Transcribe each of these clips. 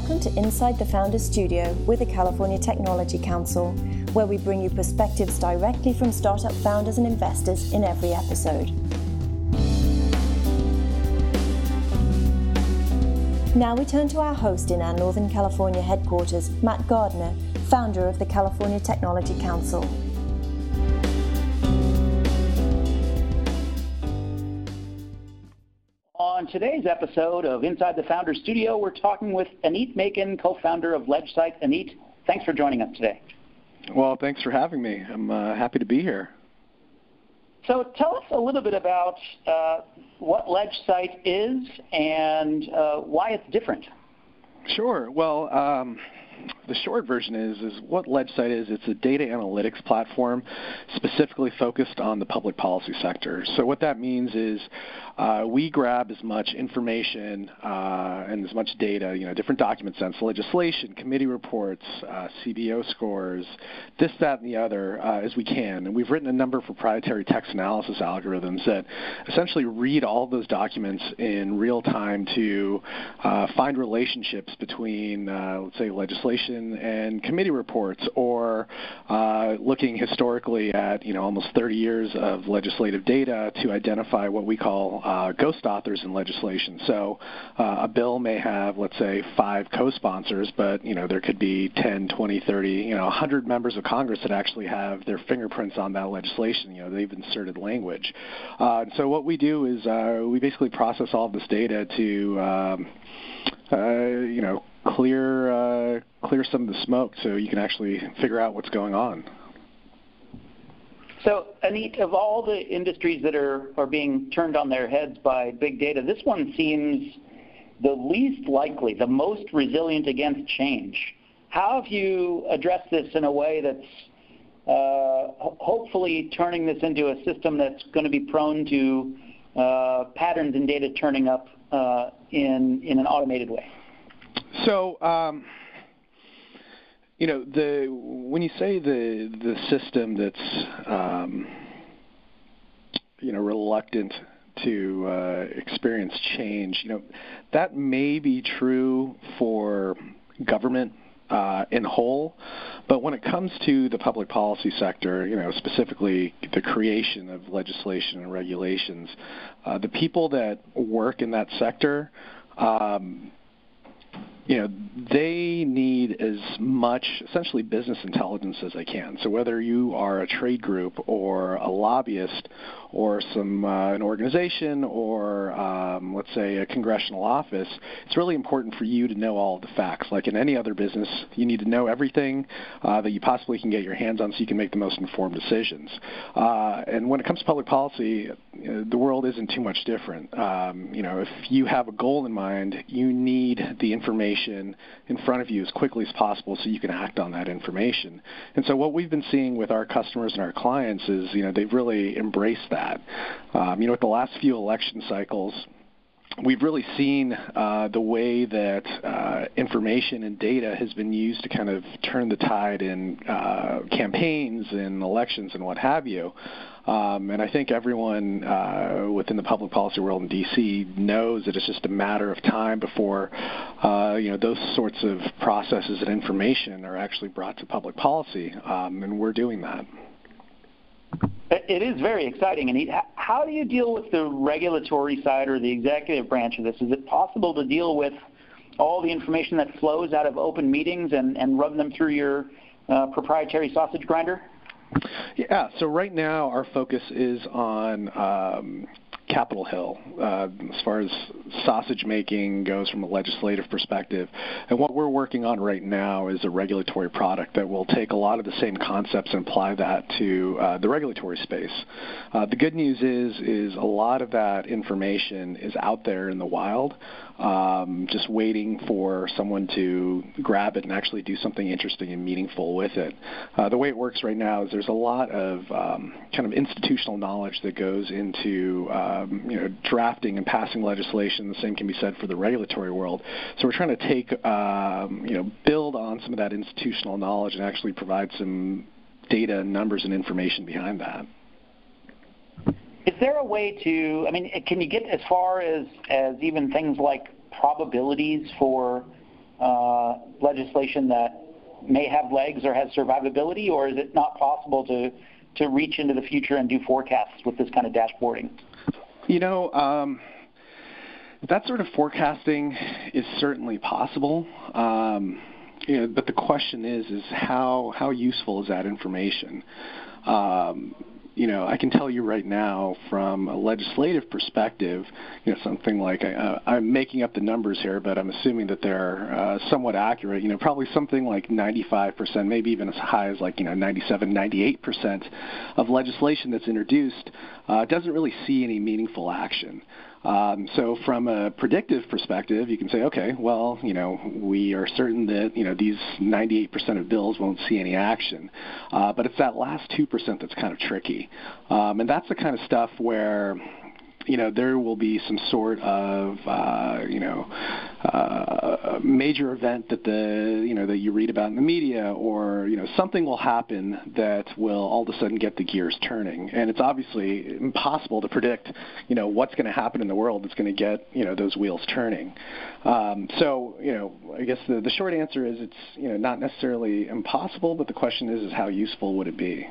Welcome to Inside the Founders Studio with the California Technology Council, where we bring you perspectives directly from startup founders and investors in every episode. Now we turn to our host in our Northern California headquarters, Matt Gardner, founder of the California Technology Council. Today's episode of Inside the Founder Studio, we're talking with Aneet Macon, co-founder of LegSite. Aneet, thanks for joining us today. Well, thanks for having me. I'm uh, happy to be here. So tell us a little bit about uh, what LegSite is and uh, why it's different. Sure. Well, um, the short version is is what LegSite is. It's a data analytics platform specifically focused on the public policy sector. So what that means is uh, we grab as much information uh, and as much data, you know, different document sets, legislation, committee reports, uh, CBO scores, this, that, and the other uh, as we can. And we've written a number of proprietary text analysis algorithms that essentially read all those documents in real time to uh, find relationships between, uh, let's say, legislation and committee reports, or looking historically at, you know, almost 30 years of legislative data to identify what we call uh, ghost authors in legislation. So uh, a bill may have, let's say, five co-sponsors, but you know there could be 10, 20, 30, you know, 100 members of Congress that actually have their fingerprints on that legislation. You know, they've inserted language. Uh, so what we do is uh, we basically process all of this data to, um, uh, you know, clear uh, clear some of the smoke so you can actually figure out what's going on. So, Aneet, of all the industries that are, are being turned on their heads by big data, this one seems the least likely, the most resilient against change. How have you addressed this in a way that's uh, hopefully turning this into a system that's going to be prone to uh, patterns in data turning up uh, in, in an automated way? So, um you know, the when you say the the system that's um, you know reluctant to uh, experience change, you know, that may be true for government uh, in whole, but when it comes to the public policy sector, you know, specifically the creation of legislation and regulations, uh, the people that work in that sector. Um, you know, they need as much essentially business intelligence as they can. So whether you are a trade group or a lobbyist or some uh, an organization or um, let's say a congressional office, it's really important for you to know all of the facts. Like in any other business, you need to know everything uh, that you possibly can get your hands on so you can make the most informed decisions. Uh, and when it comes to public policy, you know, the world isn't too much different. Um, you know, if you have a goal in mind, you need the information in front of you as quickly as possible so you can act on that information. And so what we've been seeing with our customers and our clients is, you know, they've really embraced that that. Um, you know, with the last few election cycles, we've really seen uh, the way that uh, information and data has been used to kind of turn the tide in uh, campaigns and elections and what have you. Um, and I think everyone uh, within the public policy world in D.C. knows that it's just a matter of time before, uh, you know, those sorts of processes and information are actually brought to public policy, um, and we're doing that. It is very exciting. And how do you deal with the regulatory side or the executive branch of this? Is it possible to deal with all the information that flows out of open meetings and, and run them through your uh, proprietary sausage grinder? Yeah, so right now our focus is on um, Capitol Hill uh, as far as sausage making goes from a legislative perspective. And what we're working on right now is a regulatory product that will take a lot of the same concepts and apply that to uh, the regulatory space. Uh, the good news is is a lot of that information is out there in the wild um, just waiting for someone to grab it and actually do something interesting and meaningful with it. Uh, the way it works right now is there's a lot of um, kind of institutional knowledge that goes into um, you know drafting and passing legislation. The same can be said for the regulatory world. So we're trying to take um, you know build on some of that institutional knowledge and actually provide some data, numbers, and information behind that. Is there a way to, I mean, can you get as far as, as even things like probabilities for uh, legislation that may have legs or has survivability, or is it not possible to to reach into the future and do forecasts with this kind of dashboarding? You know, um, that sort of forecasting is certainly possible. Um, you know, but the question is, is how how useful is that information? Um, you know, I can tell you right now from a legislative perspective, you know, something like uh, I'm making up the numbers here, but I'm assuming that they're uh, somewhat accurate. You know, probably something like 95%, maybe even as high as like you know 97, 98% of legislation that's introduced uh, doesn't really see any meaningful action. Um, so from a predictive perspective, you can say, okay, well, you know, we are certain that you know these 98% of bills won't see any action, uh, but it's that last 2% that's kind of tricky, um, and that's the kind of stuff where you know there will be some sort of uh, you know uh, major event that the you know that you read about in the media, or you know something will happen that will all of a sudden get the gears turning, and it's obviously impossible to predict you know what's going to happen in the world that's going to get you know those wheels turning. Um, so you know I guess the the short answer is it's you know not necessarily impossible, but the question is is how useful would it be?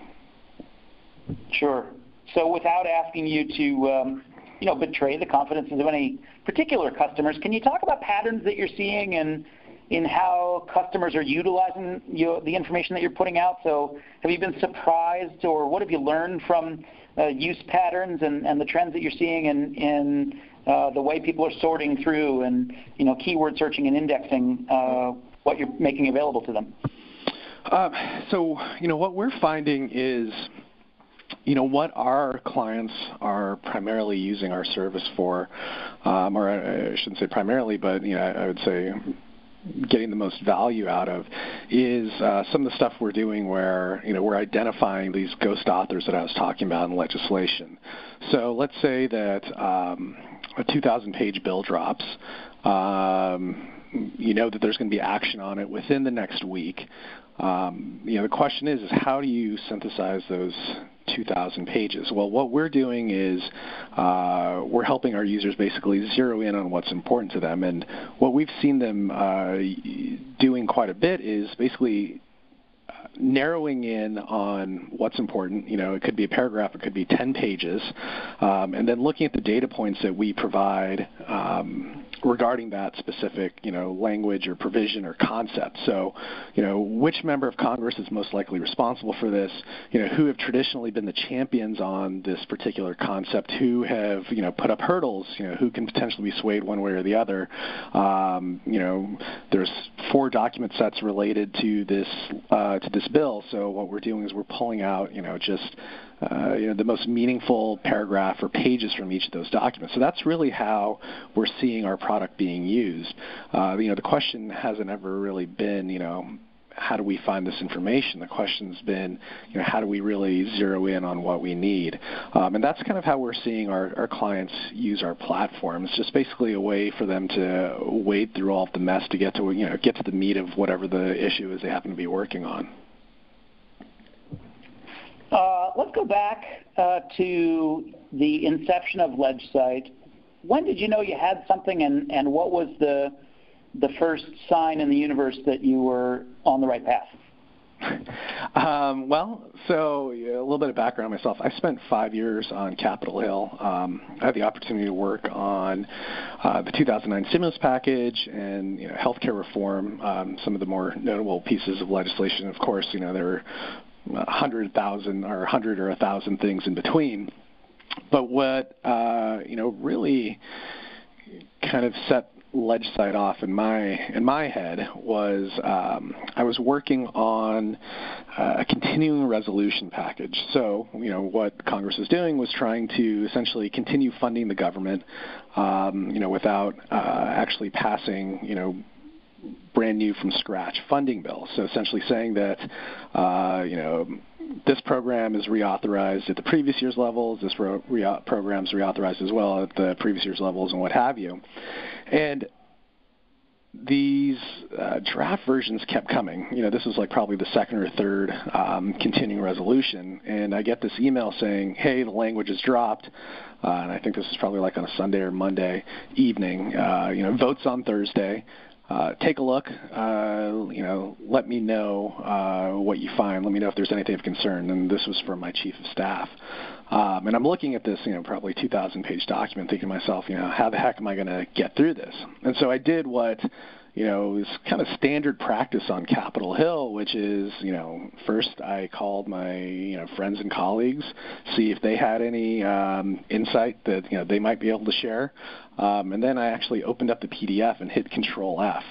Sure. So without asking you to um, you know, betray the confidences of any particular customers. Can you talk about patterns that you're seeing and in how customers are utilizing the information that you're putting out? So have you been surprised or what have you learned from uh, use patterns and, and the trends that you're seeing in, in uh, the way people are sorting through and, you know, keyword searching and indexing uh, what you're making available to them? Uh, so, you know, what we're finding is – you know what our clients are primarily using our service for, um, or I shouldn't say primarily, but you know I would say getting the most value out of is uh, some of the stuff we're doing where you know we're identifying these ghost authors that I was talking about in legislation. So let's say that um, a 2,000 page bill drops. Um, you know that there's going to be action on it within the next week. Um, you know, the question is, is how do you synthesize those 2,000 pages? Well, what we're doing is uh, we're helping our users basically zero in on what's important to them. And what we've seen them uh, doing quite a bit is basically narrowing in on what's important. You know, it could be a paragraph, it could be 10 pages, um, and then looking at the data points that we provide um, regarding that specific, you know, language or provision or concept. So, you know, which member of Congress is most likely responsible for this? You know, who have traditionally been the champions on this particular concept? Who have, you know, put up hurdles? You know, who can potentially be swayed one way or the other? Um, you know, there's four document sets related to this uh, to this bill. So what we're doing is we're pulling out, you know, just uh, you know, the most meaningful paragraph or pages from each of those documents. So that's really how we're seeing our product being used. Uh, you know, the question hasn't ever really been, you know, how do we find this information? The question's been, you know, how do we really zero in on what we need? Um, and that's kind of how we're seeing our, our clients use our platform. It's just basically a way for them to wade through all of the mess to get to, you know, get to the meat of whatever the issue is they happen to be working on. Uh, let's go back uh, to the inception of LegSite. When did you know you had something, and, and what was the the first sign in the universe that you were on the right path? Um, well, so yeah, a little bit of background myself. I spent five years on Capitol Hill. Um, I had the opportunity to work on uh, the 2009 stimulus package and you know, healthcare reform. Um, some of the more notable pieces of legislation, of course, you know, there were a hundred thousand or a hundred or a thousand things in between. But what uh, you know really kind of set LegSite off in my in my head was um, I was working on uh, a continuing resolution package. So you know what Congress was doing was trying to essentially continue funding the government, um, you know, without uh, actually passing you know brand new from scratch funding bill. So essentially saying that, uh, you know, this program is reauthorized at the previous year's levels, this re- program is reauthorized as well at the previous year's levels, and what have you. And these uh, draft versions kept coming. You know, this was like probably the second or third um, continuing resolution, and I get this email saying, "Hey, the language has dropped," uh, and I think this is probably like on a Sunday or Monday evening. Uh, you know, votes on Thursday. Uh, take a look. Uh, you know, let me know uh, what you find. Let me know if there's anything of concern. And this was from my chief of staff. Um, and I'm looking at this, you know, probably 2,000 page document, thinking to myself, you know, how the heck am I going to get through this? And so I did what you know, it was kind of standard practice on Capitol Hill, which is, you know, first I called my, you know, friends and colleagues, see if they had any um, insight that, you know, they might be able to share. Um, and then I actually opened up the PDF and hit Control F.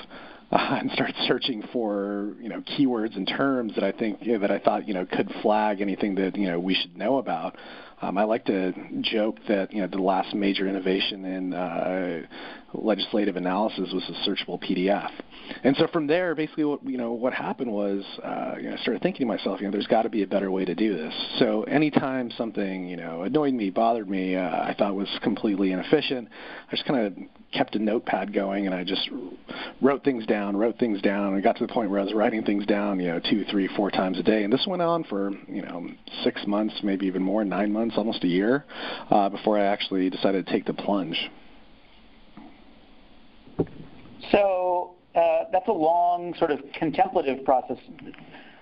Uh, and started searching for you know keywords and terms that I think you know, that I thought you know could flag anything that you know we should know about. Um, I like to joke that you know the last major innovation in uh, legislative analysis was a searchable PDF. And so from there, basically, what you know what happened was, uh, you know, I started thinking to myself, you know, there's got to be a better way to do this. So anytime something you know annoyed me, bothered me, uh, I thought was completely inefficient, I just kind of kept a notepad going and I just wrote things down, wrote things down, and got to the point where I was writing things down, you know, two, three, four times a day. And this went on for you know six months, maybe even more, nine months, almost a year, uh, before I actually decided to take the plunge. So uh, that's a long sort of contemplative process.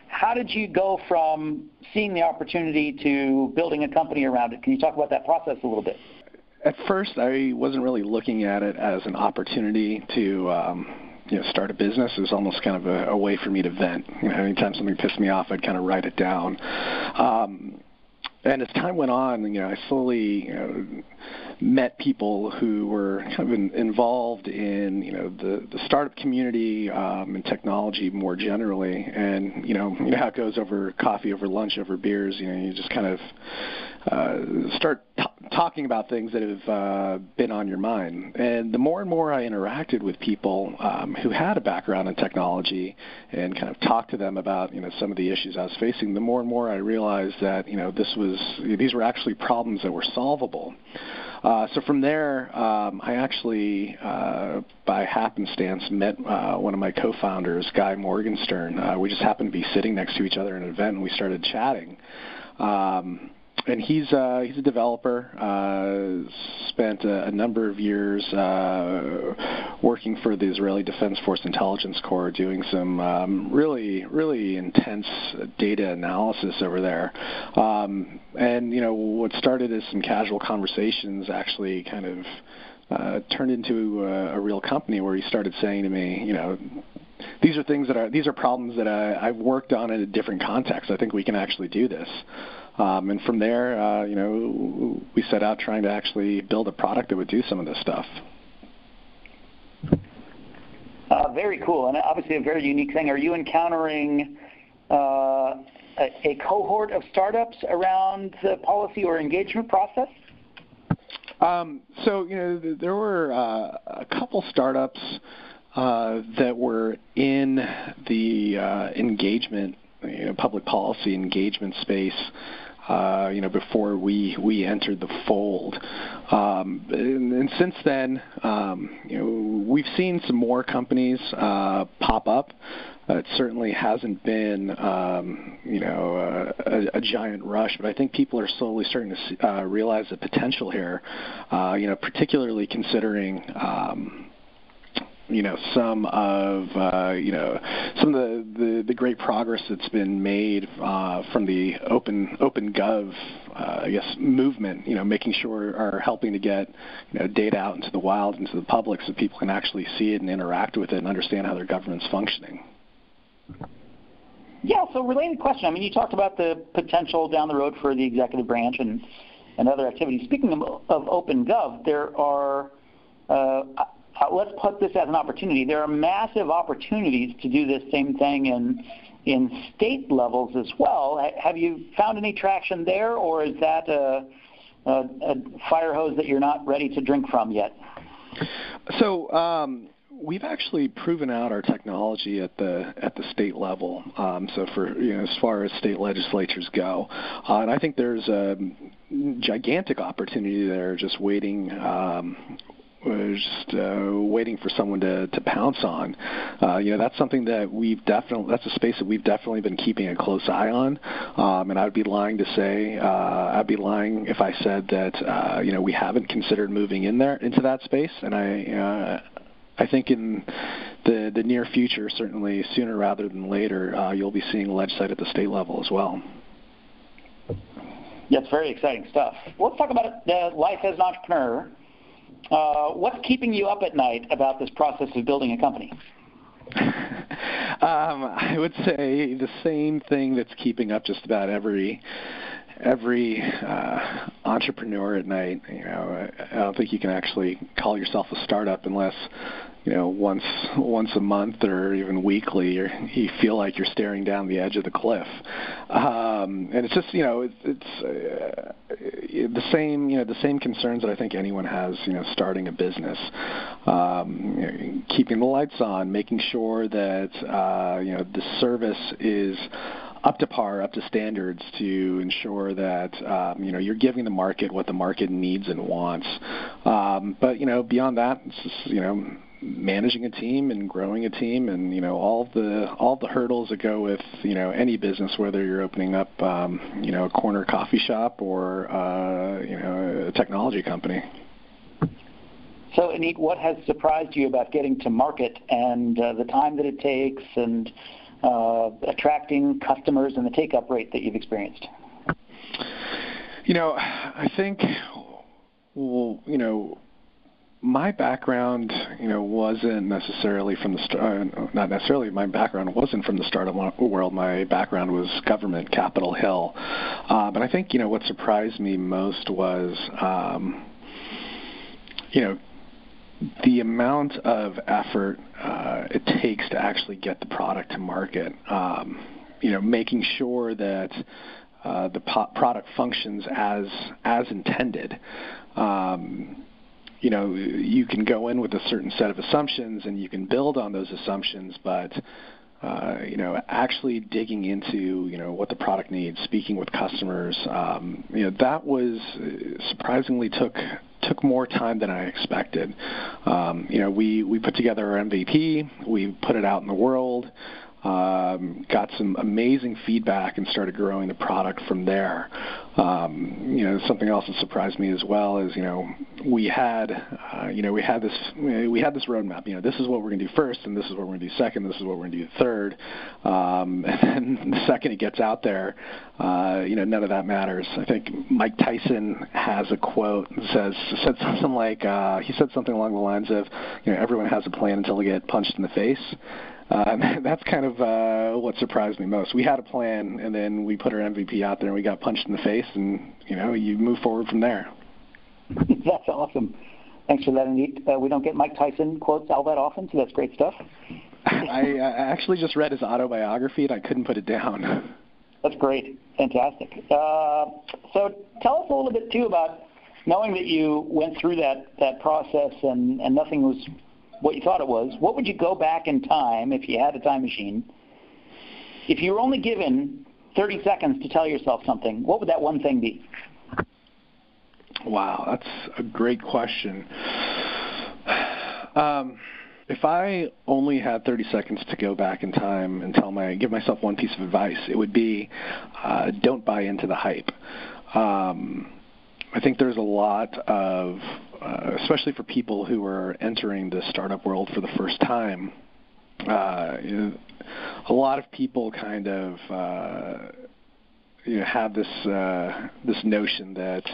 How did you go from seeing the opportunity to building a company around it? Can you talk about that process a little bit? At first, I wasn't really looking at it as an opportunity to um, you know, start a business. It was almost kind of a, a way for me to vent. You know, anytime something pissed me off, I'd kind of write it down. Um, and as time went on, you know, I slowly you know, met people who were kind of in, involved in you know the the startup community um, and technology more generally, and you know you know how it goes over coffee, over lunch, over beers. You know, you just kind of uh, start t- talking about things that have uh, been on your mind. And the more and more I interacted with people um, who had a background in technology and kind of talked to them about you know some of the issues I was facing, the more and more I realized that you know this was these were actually problems that were solvable. Uh, so from there, um, I actually, uh, by happenstance, met uh, one of my co-founders, Guy Morgenstern. Uh, we just happened to be sitting next to each other at an event, and we started chatting. Um, and he's uh, he's a developer. Uh, spent a, a number of years uh, working for the Israeli Defense Force Intelligence Corps, doing some um, really really intense data analysis over there. Um, and you know what started as some casual conversations actually kind of uh, turned into a, a real company where he started saying to me, you know, these are things that are these are problems that I, I've worked on in a different context. I think we can actually do this. Um, and from there, uh, you know, we set out trying to actually build a product that would do some of this stuff. Uh, very cool, and obviously a very unique thing. Are you encountering uh, a, a, cohort of startups around the policy or engagement process? Um, so you know, there were uh, a couple startups uh, that were in the uh, engagement, you know, public policy engagement space uh, you know, before we we entered the fold. Um, and, and, since then, um, you know, we've seen some more companies uh, pop up. Uh, it certainly hasn't been, um, you know, uh, a, a, giant rush, but I think people are slowly starting to see, uh, realize the potential here. Uh, you know, particularly considering. You know some of uh, you know some of the, the, the great progress that's been made uh, from the open open gov uh, I guess movement you know making sure are helping to get you know data out into the wild into the public so people can actually see it and interact with it and understand how their government's functioning. Yeah, so related question. I mean, you talked about the potential down the road for the executive branch and and other activities. Speaking of, of open gov, there are uh, uh, let's put this as an opportunity. There are massive opportunities to do this same thing in in state levels as well. Have you found any traction there, or is that a, a, a fire hose that you're not ready to drink from yet? So. Um, we've actually proven out our technology at the at the state level. Um, so for you know, as far as state legislatures go, uh, and I think there's a gigantic opportunity there, just waiting um, was just uh, waiting for someone to, to pounce on. Uh, you know, that's something that we've definitely that's a space that we've definitely been keeping a close eye on. Um, and I'd be lying to say uh, I'd be lying if I said that uh, you know we haven't considered moving in there into that space. And I uh, I think in the the near future, certainly sooner rather than later, uh, you'll be seeing LegSite at the state level as well. Yeah, it's very exciting stuff. Let's talk about life as an entrepreneur. Uh, what's keeping you up at night about this process of building a company? um, I would say the same thing that's keeping up just about every every uh, entrepreneur at night. You know, I don't think you can actually call yourself a startup unless you know once once a month or even weekly you feel like you're staring down the edge of the cliff um and it's just you know it's it's uh, the same you know the same concerns that I think anyone has you know starting a business um you know, keeping the lights on making sure that uh you know the service is up to par, up to standards to ensure that um, you know you're giving the market what the market needs and wants. Um, but you know beyond that, it's just you know managing a team and growing a team and you know all the all the hurdles that go with you know any business whether you're opening up um, you know a corner coffee shop or uh, you know a technology company. So, Aneet, what has surprised you about getting to market and uh, the time that it takes and uh, attracting customers and the take-up rate that you've experienced? You know, I think, well, you know, my background, you know, wasn't necessarily from the start. Uh, not necessarily. My background wasn't from the startup world. My background was government, Capitol Hill. Uh, but I think, you know, what surprised me most was, um, you know, the amount of effort uh, it takes to actually get the product to market. Um, you know, making sure that uh, the po- product functions as as intended. Um, you know, you can go in with a certain set of assumptions and you can build on those assumptions, but uh, you know, actually digging into you know what the product needs, speaking with customers, um, you know, that was uh, surprisingly took took more time than I expected. Um, you know, we we put together our MVP, we put it out in the world um, got some amazing feedback and started growing the product from there. Um, you know, something else that surprised me as well is you know we had uh, you know we had this we had this roadmap. You know, this is what we're going to do first, and this is what we're going to do second. This is what we're going to do third. Um, and then the second it gets out there, uh, you know, none of that matters. I think Mike Tyson has a quote that says said something like uh, he said something along the lines of you know everyone has a plan until they get punched in the face uh, that's kind of uh, what surprised me most. We had a plan, and then we put our MVP out there, and we got punched in the face, and you know, you move forward from there. that's awesome. Thanks for that, Aneet. Uh, we don't get Mike Tyson quotes all that often, so that's great stuff. I, I actually just read his autobiography, and I couldn't put it down. That's great, fantastic. Uh, so tell us a little bit too about knowing that you went through that that process and and nothing was what you thought it was, what would you go back in time if you had a time machine? If you were only given 30 seconds to tell yourself something, what would that one thing be? Wow, that's a great question. Um, if I only had 30 seconds to go back in time and tell my give myself one piece of advice, it would be uh, don't buy into the hype. Um, I think there's a lot of, uh, especially for people who are entering the startup world for the first time, uh, a lot of people kind of uh, you know have this uh, this notion that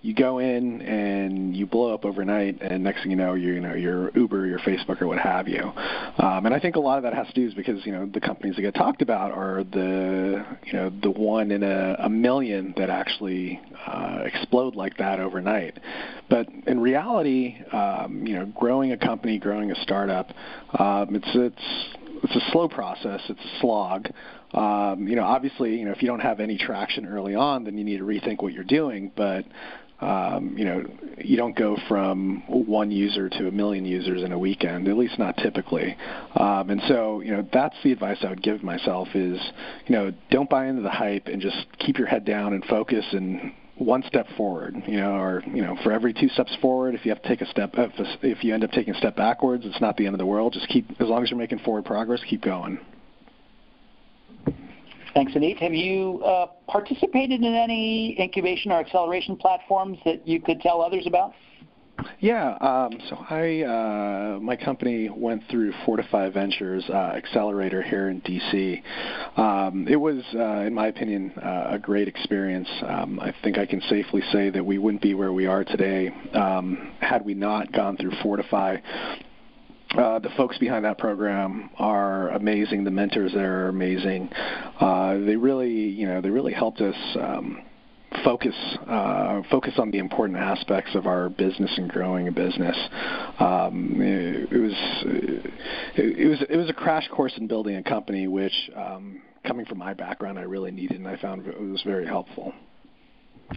you go in and you blow up overnight, and next thing you know, you you know your Uber, or your Facebook, or what have you. Um, and I think a lot of that has to do is because you know the companies that get talked about are the you know the one in a, a million that actually uh, explode like that overnight. But in reality, um, you know, growing a company, growing a startup, um, it's it's it's a slow process. It's a slog. Um, you know, obviously, you know, if you don't have any traction early on, then you need to rethink what you're doing. But um, you know, you don't go from one user to a million users in a weekend, at least not typically. Um, and so, you know, that's the advice I would give myself is, you know, don't buy into the hype and just keep your head down and focus and one step forward, you know, or you know, for every two steps forward, if you have to take a step, if if you end up taking a step backwards, it's not the end of the world. Just keep, as long as you're making forward progress, keep going. Thanks, Aneet. Have you uh, participated in any incubation or acceleration platforms that you could tell others about? Yeah, um, so I uh, my company went through Fortify Ventures uh, Accelerator here in DC. Um, it was, uh, in my opinion, uh, a great experience. Um, I think I can safely say that we wouldn't be where we are today um, had we not gone through Fortify. Uh, the folks behind that program are amazing. The mentors there are amazing. Uh, they really, you know, they really helped us um, focus uh, focus on the important aspects of our business and growing a business. Um, it, was it, it, was it was a crash course in building a company, which um, coming from my background, I really needed, and I found it was very helpful.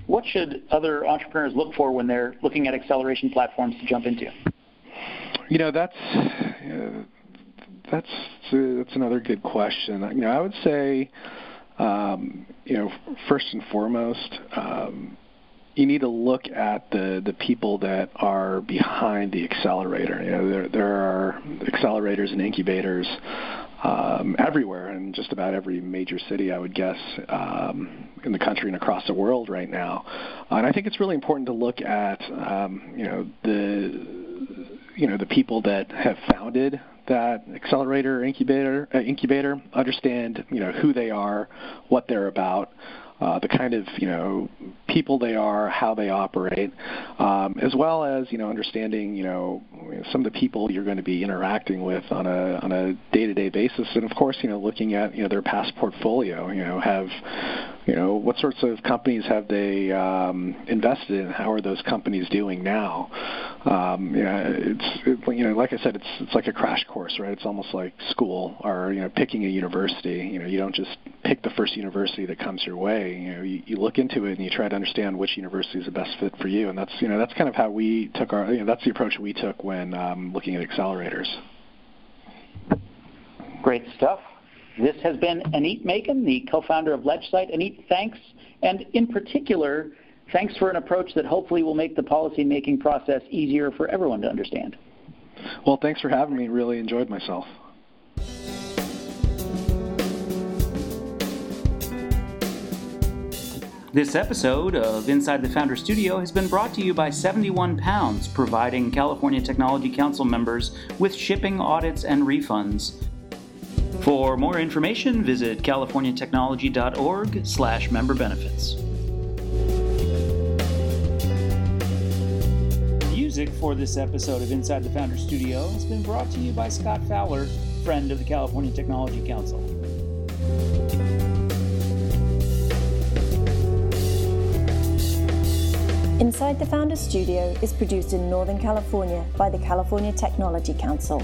What should other entrepreneurs look for when they're looking at acceleration platforms to jump into? You know, that's. Uh, that's that's another good question. You know, I would say um, you know, first and foremost, um, you need to look at the the people that are behind the accelerator. You know, there there are accelerators and incubators um, everywhere in just about every major city, I would guess, um, in the country and across the world right now. and I think it's really important to look at um, you know the you know the people that have founded that accelerator incubator uh, incubator understand you know who they are, what they're about, uh, the kind of you know people they are, how they operate, um, as well as you know understanding you know some of the people you're going to be interacting with on a on a day-to-day basis, and of course you know looking at you know their past portfolio. You know have you know what sorts of companies have they um, invested in? How are those companies doing now? Um, you know, it's it, you know like I said, it's it's like a crash course, right? It's almost like school or you know picking a university. You know you don't just pick the first university that comes your way you know you, you look into it and you try to understand which university is the best fit for you, and that's you know that's kind of how we took our you know that's the approach we took when um, looking at accelerators. Great stuff. This has been Aneet Macon, the co-founder of LegSite. Aneet, thanks, and in particular, thanks for an approach that hopefully will make the policy-making process easier for everyone to understand. Well, thanks for having me. Really enjoyed myself. This episode of Inside the Founder Studio has been brought to you by 71 Pounds, providing California Technology Council members with shipping audits and refunds. For more information, visit californiatechnology.org slash member benefits. Music for this episode of Inside the Founder Studio has been brought to you by Scott Fowler, friend of the California Technology Council. Inside the Founder Studio is produced in Northern California by the California Technology Council.